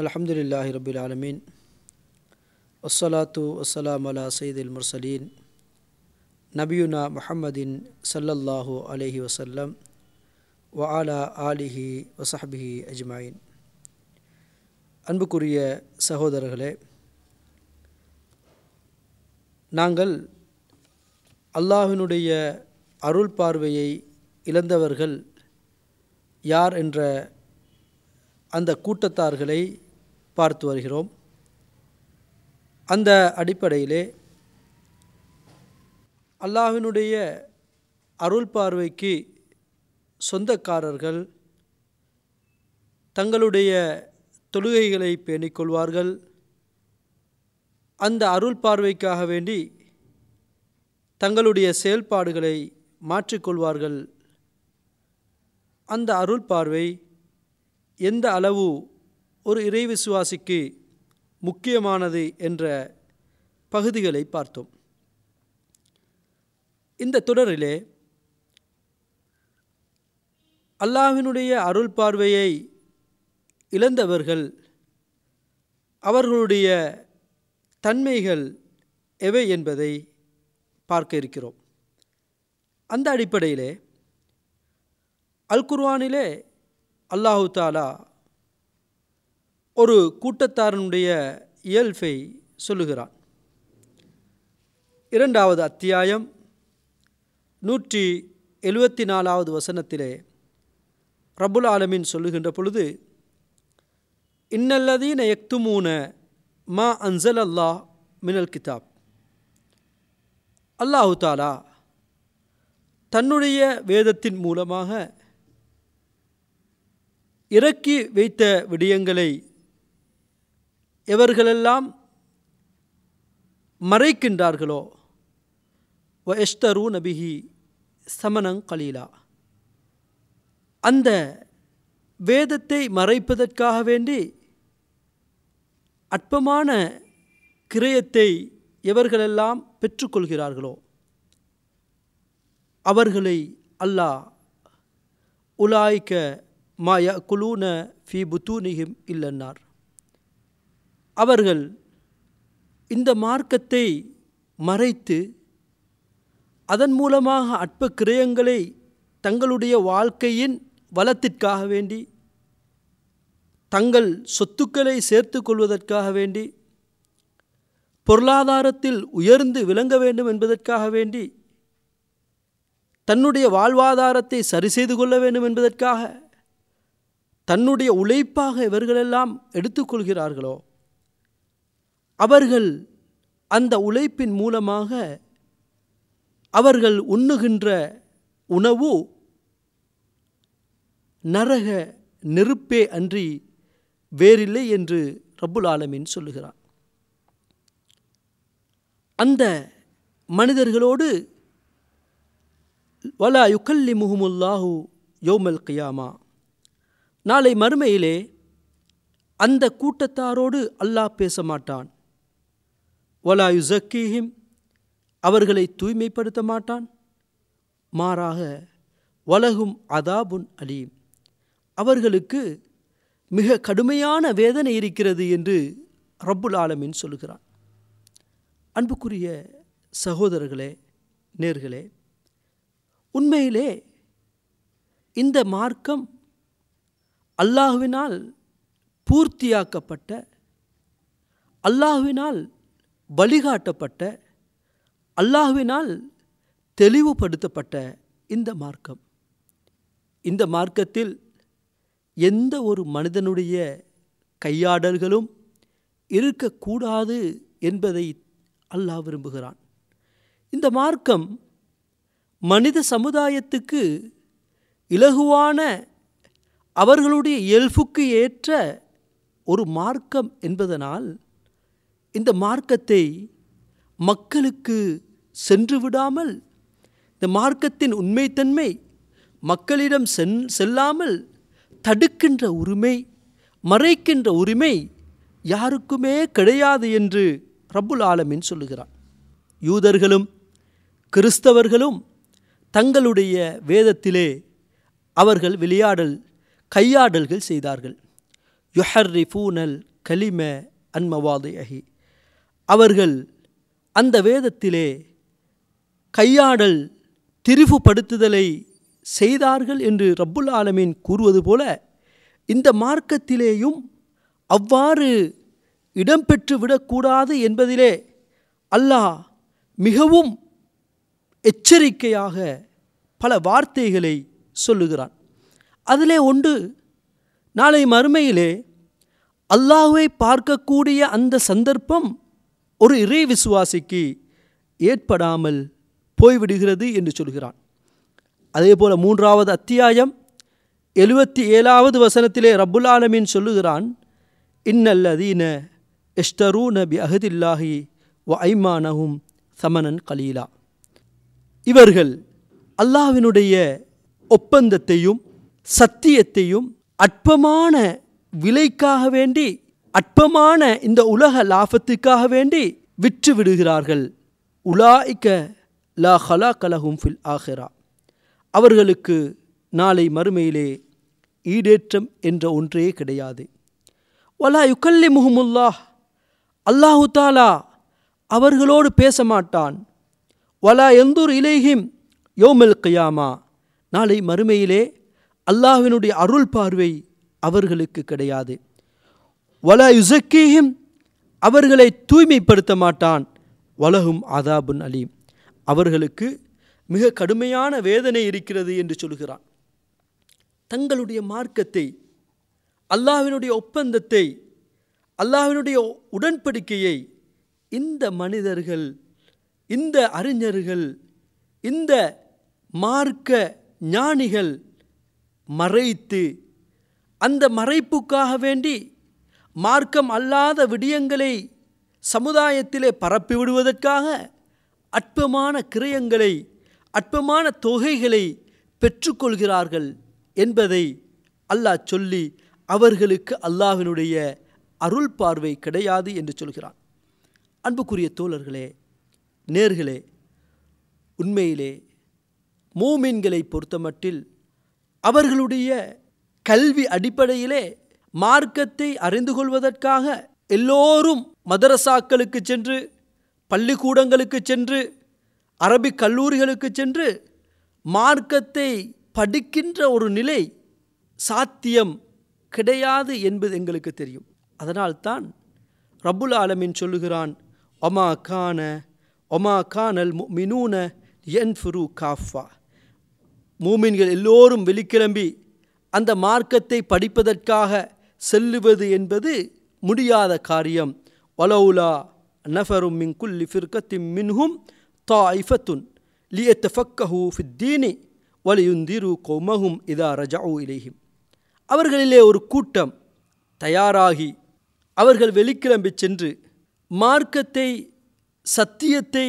அலமதுல்லாஹி ரபில் ஆலமீன் வசலாத்து வசலாம் அலா சயீதில் முர்சலீன் நபியுனா முஹம்மதின் சல்லல்லாஹு அலஹி வசல்லம் வ ஆலா ஆலிஹி வசஹபிஹி அஜ்மாயின் அன்புக்குரிய சகோதரர்களே நாங்கள் அல்லாஹினுடைய அருள் பார்வையை இழந்தவர்கள் யார் என்ற அந்த கூட்டத்தார்களை பார்த்து வருகிறோம். அந்த அடிப்படையிலே அல்லாஹினுடைய அருள் பார்வைக்கு சொந்தக்காரர்கள் தங்களுடைய தொழுகைகளை பேணிக்கொள்வார்கள் அந்த அருள் பார்வைக்காக வேண்டி தங்களுடைய செயல்பாடுகளை மாற்றிக்கொள்வார்கள் அந்த அருள் பார்வை எந்த அளவு ஒரு இறை விசுவாசிக்கு முக்கியமானது என்ற பகுதிகளை பார்த்தோம். இந்த தொடரிலே அல்லாஹினுடைய அருள் பார்வையை இழந்தவர்கள் அவர்களுடைய தன்மைகள் எவை என்பதை பார்க்க இருக்கிறோம். அந்த அடிப்படையிலே அல் குர்வானிலே அல்லாஹு தாலா ஒரு கூட்டத்தாரனுடைய இயல்பை சொல்லுகிறான். இரண்டாவது அத்தியாயம் நூற்றி எழுபத்தி நாலாவது வசனத்திலே ரபுல் ஆலமின் சொல்லுகின்ற பொழுது இன்னல்லதீன எக்துமூன மா அன்சல் அல்லாஹ் மினல் கிதாப். அல்லாஹு தாலா தன்னுடைய வேதத்தின் மூலமாக இறக்கி வைத்த விடயங்களை எவர்களெல்லாம் மறைக்கின்றார்களோ வ எஸ்தரு நபிஹி சமனங் கலீலா. அந்த வேதத்தை மறைப்பதற்காக வேண்டி அற்பமான கிரயத்தை எவர்களெல்லாம் பெற்றுக்கொள்கிறார்களோ அவர்களை அல்லாஹ் உலாய்க்க மாய குலூன ஃபி புத்தூனிஹிம் இல்லன்னார். அவர்கள் இந்த மார்க்கத்தை மறைத்து அதன் மூலமாக அற்ப கிரயங்களை தங்களுடைய வாழ்க்கையின் வளத்திற்காக வேண்டி தங்கள் சொத்துக்களை சேர்த்து கொள்வதற்காக வேண்டி பொருளாதாரத்தில் உயர்ந்து விளங்க வேண்டும் என்பதற்காக வேண்டி தன்னுடைய வாழ்வாதாரத்தை சரி செய்து கொள்ள வேண்டும் என்பதற்காக தன்னுடைய உழைப்பாக இவர்களெல்லாம் எடுத்துக்கொள்கிறார்களோ அவர்கள் அந்த உழைப்பின் மூலமாக அவர்கள் உண்ணுகின்ற உணவு நரக நெருப்பே அன்றி வேறில்லை என்று ரப்புல் ஆலமின் சொல்லுகிறார். அந்த மனிதர்களோடு வலா யுக்கல்லி முகமுல்லாஹு யோமல் கியாமா. நாளை மறுமையிலே அந்த கூட்டத்தாரோடு அல்லாஹ் பேச மாட்டான். வலா யுசக்கீஹிம் அவர்களை தூய்மைப்படுத்த மாட்டான். மாறாக வலகும் அதாபுன் அலீம் அவர்களுக்கு மிக கடுமையான வேதனை இருக்கிறது என்று ரப்புல் ஆலமின் சொல்கிறான். அன்புக்குரிய சகோதரர்களே நேர்களே உண்மையிலே இந்த மார்க்கம் அல்லாஹுவினால் பூர்த்தியாக்கப்பட்ட அல்லாஹுவினால் வழிகாட்டப்பட்ட அல்லாஹுவினால் தெளிவுபடுத்தப்பட்ட இந்த மார்க்கம். இந்த மார்க்கத்தில் எந்த ஒரு மனிதனுடைய கையாடல்களும் இருக்கக்கூடாது என்பதை அல்லாஹ் விரும்புகிறான். இந்த மார்க்கம் மனித சமுதாயத்துக்கு இலகுவான அவர்களுடைய இயல்புக்கு ஏற்ற ஒரு மார்க்கம் என்பதனால் இந்த மார்க்கத்தை மக்களுக்கு சென்று விடாமல் இந்த மார்க்கத்தின் உண்மைத்தன்மை மக்களிடம் சென் செல்லாமல் தடுக்கின்ற உரிமை மறைக்கின்ற உரிமை யாருக்குமே கிடையாது என்று ரப்புல் ஆலமின் சொல்லுகிறான் யூதர்களும் கிறிஸ்தவர்களும் தங்களுடைய வேதத்திலே அவர்கள் விளையாடல் கையாடல்கள் செய்தார்கள். யுஹர்ரிஃபூனல் கலிம அன்மவாதையகி அவர்கள் அந்த வேதத்திலே கையாடல் திரிவுபடுத்துதலை செய்தார்கள் என்று ரப்புல் ஆலமீன் கூறுவது போல இந்த மார்க்கத்திலேயும் அவ்வாறு இடம்பெற்று விடக்கூடாது என்பதிலே அல்லாஹ் மிகவும் எச்சரிக்கையாக பல வார்த்தைகளை சொல்லுகிறான். அதிலே ஒன்று நாளை மறுமையிலே அல்லாஹுவை பார்க்கக்கூடிய அந்த சந்தர்ப்பம் ஒரு இறை விசுவாசிக்கு ஏற்படாமல் போய்விடுகிறது என்று சொல்கிறான். அதே போல மூன்றாவது அத்தியாயம் எழுபத்தி ஏழாவது வசனத்திலே ரப்புல் சொல்லுகிறான் இன்னல்லதீன எஸ்டரூன நபி அஹதில்லாஹி வ ஐமானஹும் சமனன் கலீலா. இவர்கள் அல்லாவினுடைய ஒப்பந்தத்தையும் சத்தியத்தையும் அற்பமான விலைக்காக வேண்டி அற்பமான இந்த உலக லாபத்துக்காக வேண்டி விற்று விடுகிறார்கள். உலாய்க்க லா ஹலா கலஹும் ஃபில் ஆஹிரா. அவர்களுக்கு நாளை மறுமையிலே ஈடேற்றம் என்ற ஒன்றே கிடையாது. வலா யுக்கல்லி முஹமுல்லாஹ் அல்லாஹு தாலா அவர்களோடு பேச மாட்டான். வலா எந்தூர் இலேஹிம் யோமல் கயாமா. நாளை மறுமையிலே அல்லாஹினுடைய அருள் பார்வை அவர்களுக்கு கிடையாது. வலா யுசக்கீஹிம் அவர்களை தூய்மைப்படுத்த மாட்டான். வலகும் அதாபுன் அலீம். அவர்களுக்கு மிக கடுமையான வேதனை இருக்கிறது என்று சொல்கிறான். தங்களுடைய மார்க்கத்தை அல்லாவினுடைய ஒப்பந்தத்தை அல்லாஹ்வினுடைய உடன்படிக்கையை இந்த மனிதர்கள் இந்த அறிஞர்கள் இந்த மார்க்க ஞானிகள் மறைத்து அந்த மறைப்புக்காக வேண்டி மார்க்கம் அல்லாத விடயங்களை சமுதாயத்திலே பரப்பிவிடுவதற்காக அற்பமான கிரயங்களை அற்பமான தொகைகளை பெற்றுக்கொள்கிறார்கள் என்பதை அல்லாஹ் சொல்லி அவர்களுக்கு அல்லாஹினுடைய அருள் பார்வை கிடையாது என்று சொல்கிறான். அன்புக்குரிய தோழர்களே நேர்களே உண்மையிலே மூமீன்களை பொறுத்தமட்டில் அவர்களுடைய கல்வி அடிப்படையிலே மார்க்கத்தை அறிந்து கொள்வதற்காக எல்லோரும் மதரசாக்களுக்கு சென்று பள்ளிக்கூடங்களுக்கு சென்று அரபிக் கல்லூரிகளுக்கு சென்று மார்க்கத்தை படிக்கின்ற ஒரு நிலை சாத்தியம் கிடையாது என்பது எங்களுக்கு தெரியும். அதனால்தான் ரபுல் ஆலமின் சொல்லுகிறான் ஒமா கான ஒமா கானல் மினூன என் ஃபுரு காஃபா. மூமின்கள் எல்லோரும் வெளிக்கிளம்பி அந்த மார்க்கத்தை படிப்பதற்காக செல்லுவது என்பது முடியாத காரியம். வலவுலா நஃபரும் மின் குல்லி ஃபிர்கத்தின் மின்ஹும் தாயிஃபத்துன் லியத்தஃபக்கஹு ஃபித்தீனி வலியுந்திரு கௌமஹும் இதா ரஜாவு இலேஹிம். அவர்களிலே ஒரு கூட்டம் தயாராகி அவர்கள் வெளிக்கிளம்பி சென்று மார்க்கத்தை சத்தியத்தை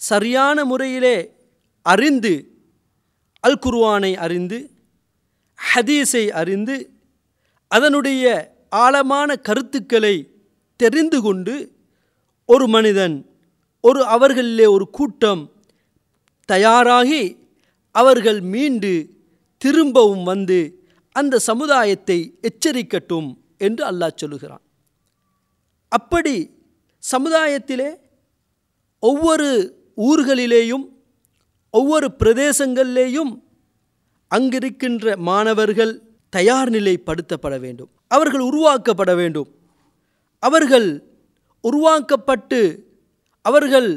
சரியான முறையிலே அறிந்து அல் குர்வானை அறிந்து ஹதீஸை அறிந்து அதனுடைய ஆழமான கருத்துக்களை தெரிந்து கொண்டு ஒரு மனிதன் ஒரு அவர்களிலே ஒரு கூட்டம் தயாராகி அவர்கள் மீண்டு திரும்பவும் வந்து அந்த சமுதாயத்தை எச்சரிக்கட்டும் என்று அல்லாஹ் சொல்லுகிறான். அப்படி சமுதாயத்திலே ஒவ்வொரு ஊர்களிலேயும் ஒவ்வொரு பிரதேசங்களிலேயும் அங்கிருக்கின்ற மாணவர்கள் தயார் நிலைப்படுத்தப்பட வேண்டும். அவர்கள் உருவாக்கப்பட வேண்டும். அவர்கள் உருவாக்கப்பட்டு அவர்கள்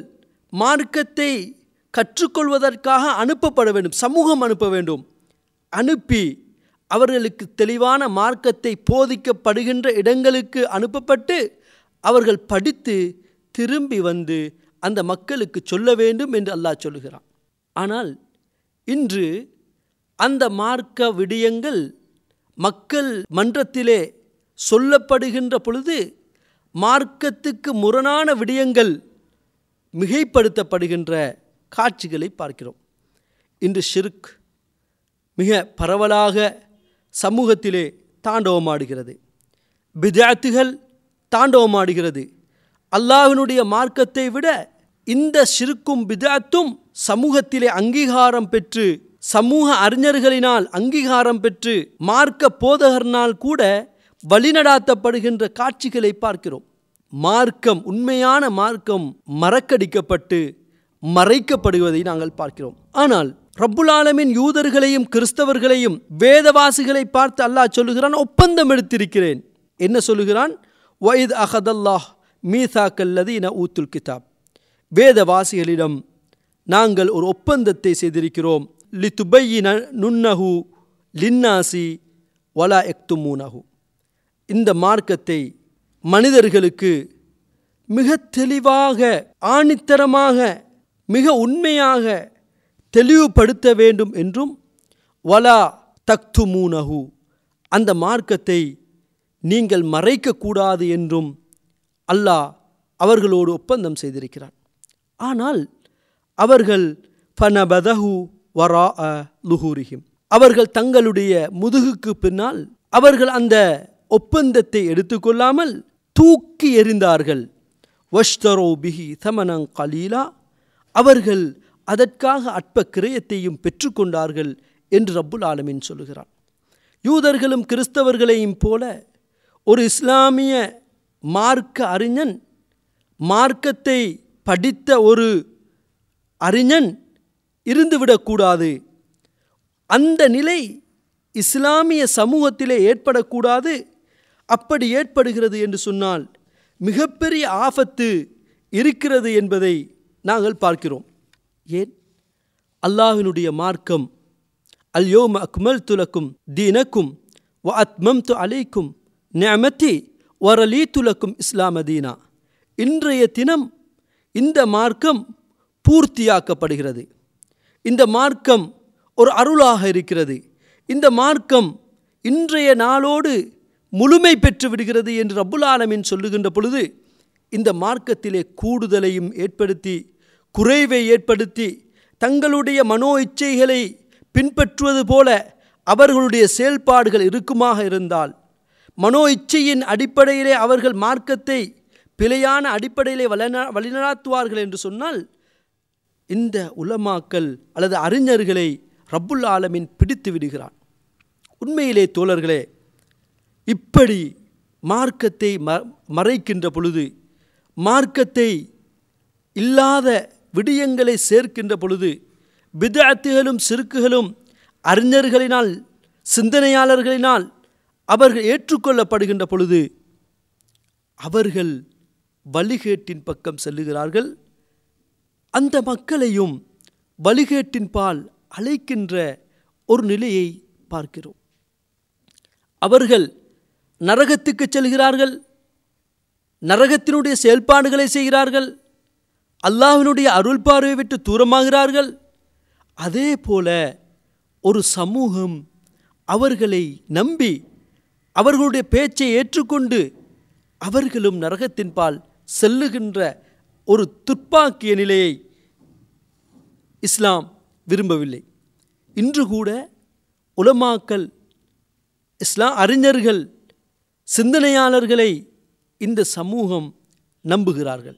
மார்க்கத்தை கற்றுக்கொள்வதற்காக அனுப்பப்பட வேண்டும். சமூகம் அனுப்ப வேண்டும். அனுப்பி அவர்களுக்கு தெளிவான மார்க்கத்தை போதிக்கப்படுகின்ற இடங்களுக்கு அனுப்பப்பட்டு அவர்கள் படித்து திரும்பி வந்து அந்த மக்களுக்கு சொல்ல வேண்டும் என்று அல்லாஹ் சொல்லுகிறான். ஆனால் இன்று அந்த மார்க்க விடயங்கள் மக்கள் மன்றத்திலே சொல்லப்படுகின்ற பொழுது மார்க்கத்துக்கு முரணான விடயங்கள் மிகைப்படுத்தப்படுகின்ற காட்சிகளை பார்க்கிறோம். இன்று ஷிர்க் மிக பரவலாக சமூகத்திலே தாண்டவமாடுகிறது. பிதாத்துகள் தாண்டவமாடுகிறது. அல்லாஹினுடைய மார்க்கத்தை விட இந்த சிறுக்கும் பிதாத்தும் சமூகத்திலே அங்கீகாரம் பெற்று சமூக அறிஞர்களினால் அங்கீகாரம் பெற்று மார்க்க போதகர்னால் கூட வழிநடாத்தப்படுகின்ற காட்சிகளை பார்க்கிறோம். மார்க்கம் உண்மையான மார்க்கம் மறக்கடிக்கப்பட்டு மறைக்கப்படுவதை நாங்கள் பார்க்கிறோம். ஆனால் ரப்புலாலமின் யூதர்களையும் கிறிஸ்தவர்களையும் வேதவாசிகளை பார்த்து அல்லாஹ் சொல்லுகிறான் ஒப்பந்தம் எடுத்திருக்கிறேன். என்ன சொல்லுகிறான்? வயது அகதல்லாஹ் என ஊத்துல் கிதாப். வேதவாசிகளிடம் நாங்கள் ஒரு ஒப்பந்தத்தை செய்திருக்கிறோம். லி துபையின நுன்னஹு லின்னாசி வலா எக்துமூனஹு இந்த மார்க்கத்தை மனிதர்களுக்கு மிக தெளிவாக ஆணித்தரமாக மிக உண்மையாக தெளிவுபடுத்த வேண்டும் என்றும் வலா தக்துமூனஹு. அந்த மார்க்கத்தை நீங்கள் மறைக்கக்கூடாது என்றும் அல்லாஹ் அவர்களோடு ஒப்பந்தம் செய்திருக்கிறான். ஆனால் அவர்கள் பனபதஹு வரா அ லுஹூரிஹிம். அவர்கள் தங்களுடைய முதுகுக்கு பின்னால் அவர்கள் அந்த ஒப்பந்தத்தை எடுத்துக்கொள்ளாமல் தூக்கி எறிந்தார்கள். வஷ்தரோ பிஹி தமனங் கலீலா. அவர்கள் அதற்காக அற்ப கிரயத்தையும் பெற்றுக்கொண்டார்கள் என்று ரப்புல் ஆலமின் சொல்லுகிறான். யூதர்களும் கிறிஸ்தவர்களையும் போல ஒரு இஸ்லாமிய மார்க்க அறிஞன் மார்க்கத்தை படித்த ஒரு அறிஞன் இருந்துவிடக்கூடாது. அந்த நிலை இஸ்லாமிய சமூகத்திலே ஏற்படக்கூடாது. அப்படி ஏற்படுகிறது என்று சொன்னால் மிகப்பெரிய ஆபத்து இருக்கிறது என்பதை நாங்கள் பார்க்கிறோம். ஏன்? அல்லாஹினுடைய மார்க்கம் அல்யோம் அக்மல் துலக்கும் தீனக்கும் வ அத்மம் து அலைக்கும் நியமத்தி வரலீ துலக்கும் இஸ்லாம தீனா. இன்றைய தினம் இந்த மார்க்கம் பூர்த்தியாக்கப்படுகிறது. இந்த மார்க்கம் ஒரு அருளாக இருக்கிறது. இந்த மார்க்கம் இன்றைய நாளோடு முழுமை பெற்று விடுகிறது என்று ரப்புல் ஆலமின் சொல்லுகின்ற பொழுது இந்த மார்க்கத்திலே கூடுதலையும் ஏற்படுத்தி குறைவை ஏற்படுத்தி தங்களுடைய மனோ இச்சைகளை பின்பற்றுவது போல அவர்களுடைய செயல்பாடுகள் இருக்குமாக இருந்தால் மனோ இச்சையின் அடிப்படையிலே அவர்கள் மார்க்கத்தை பிழையான அடிப்படையிலே வழிநா வழிநடாத்துவார்கள் என்று சொன்னால் இந்த உலமாக்கல் அல்லது அறிஞர்களை ரப்புல் ஆலமின் பிடித்து விடுகிறான். உண்மையிலே தோழர்களே இப்படி மார்க்கத்தை ம மறைக்கின்ற பொழுது மார்க்கத்தை இல்லாத விடயங்களை சேர்க்கின்ற பொழுது விதத்துகளும் சிறுக்குகளும் அறிஞர்களினால் சிந்தனையாளர்களினால் அவர்கள் ஏற்றுக்கொள்ளப்படுகின்ற பொழுது அவர்கள் வழிகேட்டின் பக்கம் செல்லுகிறார்கள். அந்த மக்களையும் வழிகேட்டின்பால் அழைக்கின்ற ஒரு நிலையை பார்க்கிறோம். அவர்கள் நரகத்துக்கு செல்கிறார்கள். நரகத்தினுடைய செயல்பாடுகளை செய்கிறார்கள். அல்லாஹினுடைய அருள் பார்வை விட்டு தூரமாகிறார்கள். அதே போல ஒரு சமூகம் அவர்களை நம்பி அவர்களுடைய பேச்சை ஏற்றுக்கொண்டு அவர்களும் நரகத்தின்பால் செல்லுகின்ற ஒரு துப்பாக்கிய நிலையை இஸ்லாம் விரும்பவில்லை. இன்று கூட உலமாக்கல் இஸ்லாம் அறிஞர்கள் சிந்தனையாளர்களை இந்த சமூகம் நம்புகிறார்கள்.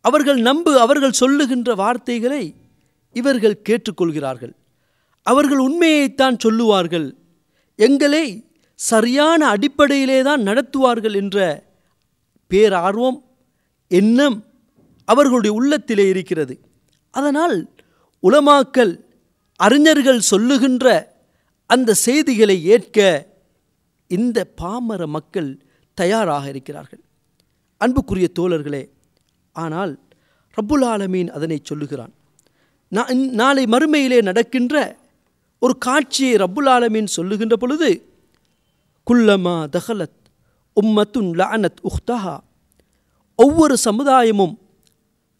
அவர்கள் நம்பு அவர்கள் சொல்லுகின்ற வார்த்தைகளை இவர்கள் கேட்டுக்கொள்கிறார்கள். அவர்கள் உண்மையைத்தான் சொல்லுவார்கள். எங்களை சரியான அடிப்படையிலே தான் நடத்துவார்கள் என்ற பேரார்வம் எண்ணம் அவர்களுடைய உள்ளத்திலே இருக்கிறது. அதனால் உலமாக்கல் அறிஞர்கள் சொல்லுகின்ற அந்த செய்திகளை ஏற்க இந்த பாமர மக்கள் தயாராக இருக்கிறார்கள். அன்புக்குரிய தோழர்களே ஆனால் ரப்புல் ஆலமீன் அதனை சொல்லுகிறான். நாளை மறுமையிலே நடக்கின்ற ஒரு காட்சியை ரப்புல் ஆலமீன் சொல்லுகின்ற பொழுது குல்லமா தஹலத் உம்மத்துன் லஅனத் உஹ்தஹா. ஒவ்வொரு சமுதாயமும்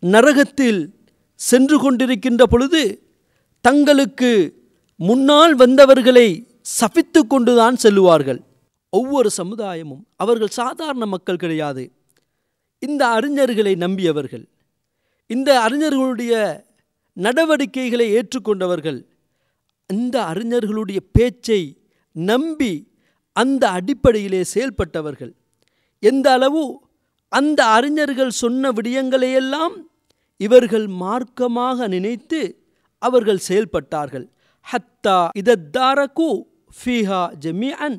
நரகத்தில் சென்று கொண்டிருக்கின்ற பொழுது தங்களுக்கு முன்னால் வந்தவர்களை சபித்து கொண்டுதான் செல்லுவார்கள். ஒவ்வொரு சமுதாயமும் அவர்கள் சாதாரண மக்கள் கிடையாது. இந்த அறிஞர்களை நம்பியவர்கள். இந்த அறிஞர்களுடைய நடவடிக்கைகளை ஏற்றுக்கொண்டவர்கள். இந்த அறிஞர்களுடைய பேச்சை நம்பி அந்த அடிப்படையிலே செயல்பட்டவர்கள். எந்த அளவு அந்த அறிஞர்கள் சொன்ன விடயங்களையெல்லாம் இவர்கள் மார்க்கமாக நினைத்து அவர்கள் செயல்பட்டார்கள். ஹத்தா இதத்தாரகு ஃபீஹா ஜமீஅன்.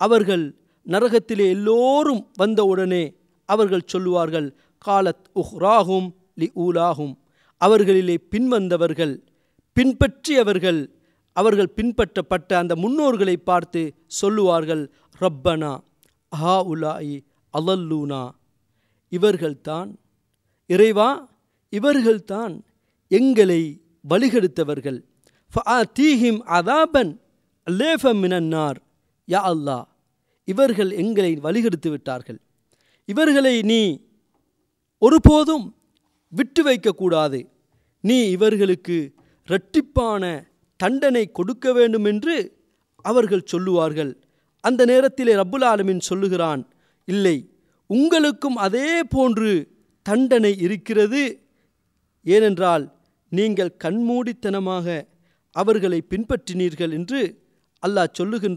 அவர்கள் நரகத்திலே எல்லோரும் வந்தவுடனே அவர்கள் சொல்லுவார்கள் காலத் உஹ்ராகும் லி ஊலாகும் அவர்களிலே பின்வந்தவர்கள் பின்பற்றியவர்கள் அவர்கள் பின்பற்றப்பட்ட அந்த முன்னோர்களை பார்த்து சொல்லுவார்கள் ரப்பனா ஹா உலாயி அலல்லூனா. இவர்கள்தான் இறைவா இவர்கள்தான் எங்களை வழிகெடுத்தவர்கள். தீஹிம் அதாபன் லேஃபம் மினன்னார் யா அல்லாஹ் இவர்கள் எங்களை வழிகெடுத்து விட்டார்கள். இவர்களை நீ ஒருபோதும் விட்டு வைக்கக்கூடாது. நீ இவர்களுக்கு இரட்டிப்பான தண்டனை கொடுக்க வேண்டும் என்று அவர்கள் சொல்லுவார்கள். அந்த நேரத்திலே ரப்புல் ஆலமின் சொல்லுகிறான் இல்லை உங்களுக்கும் அதே போன்று தண்டனை இருக்கிறது. ஏனென்றால் நீங்கள் கண்மூடித்தனமாக அவர்களை பின்பற்றினீர்கள் என்று அல்லாஹ் சொல்லுகின்ற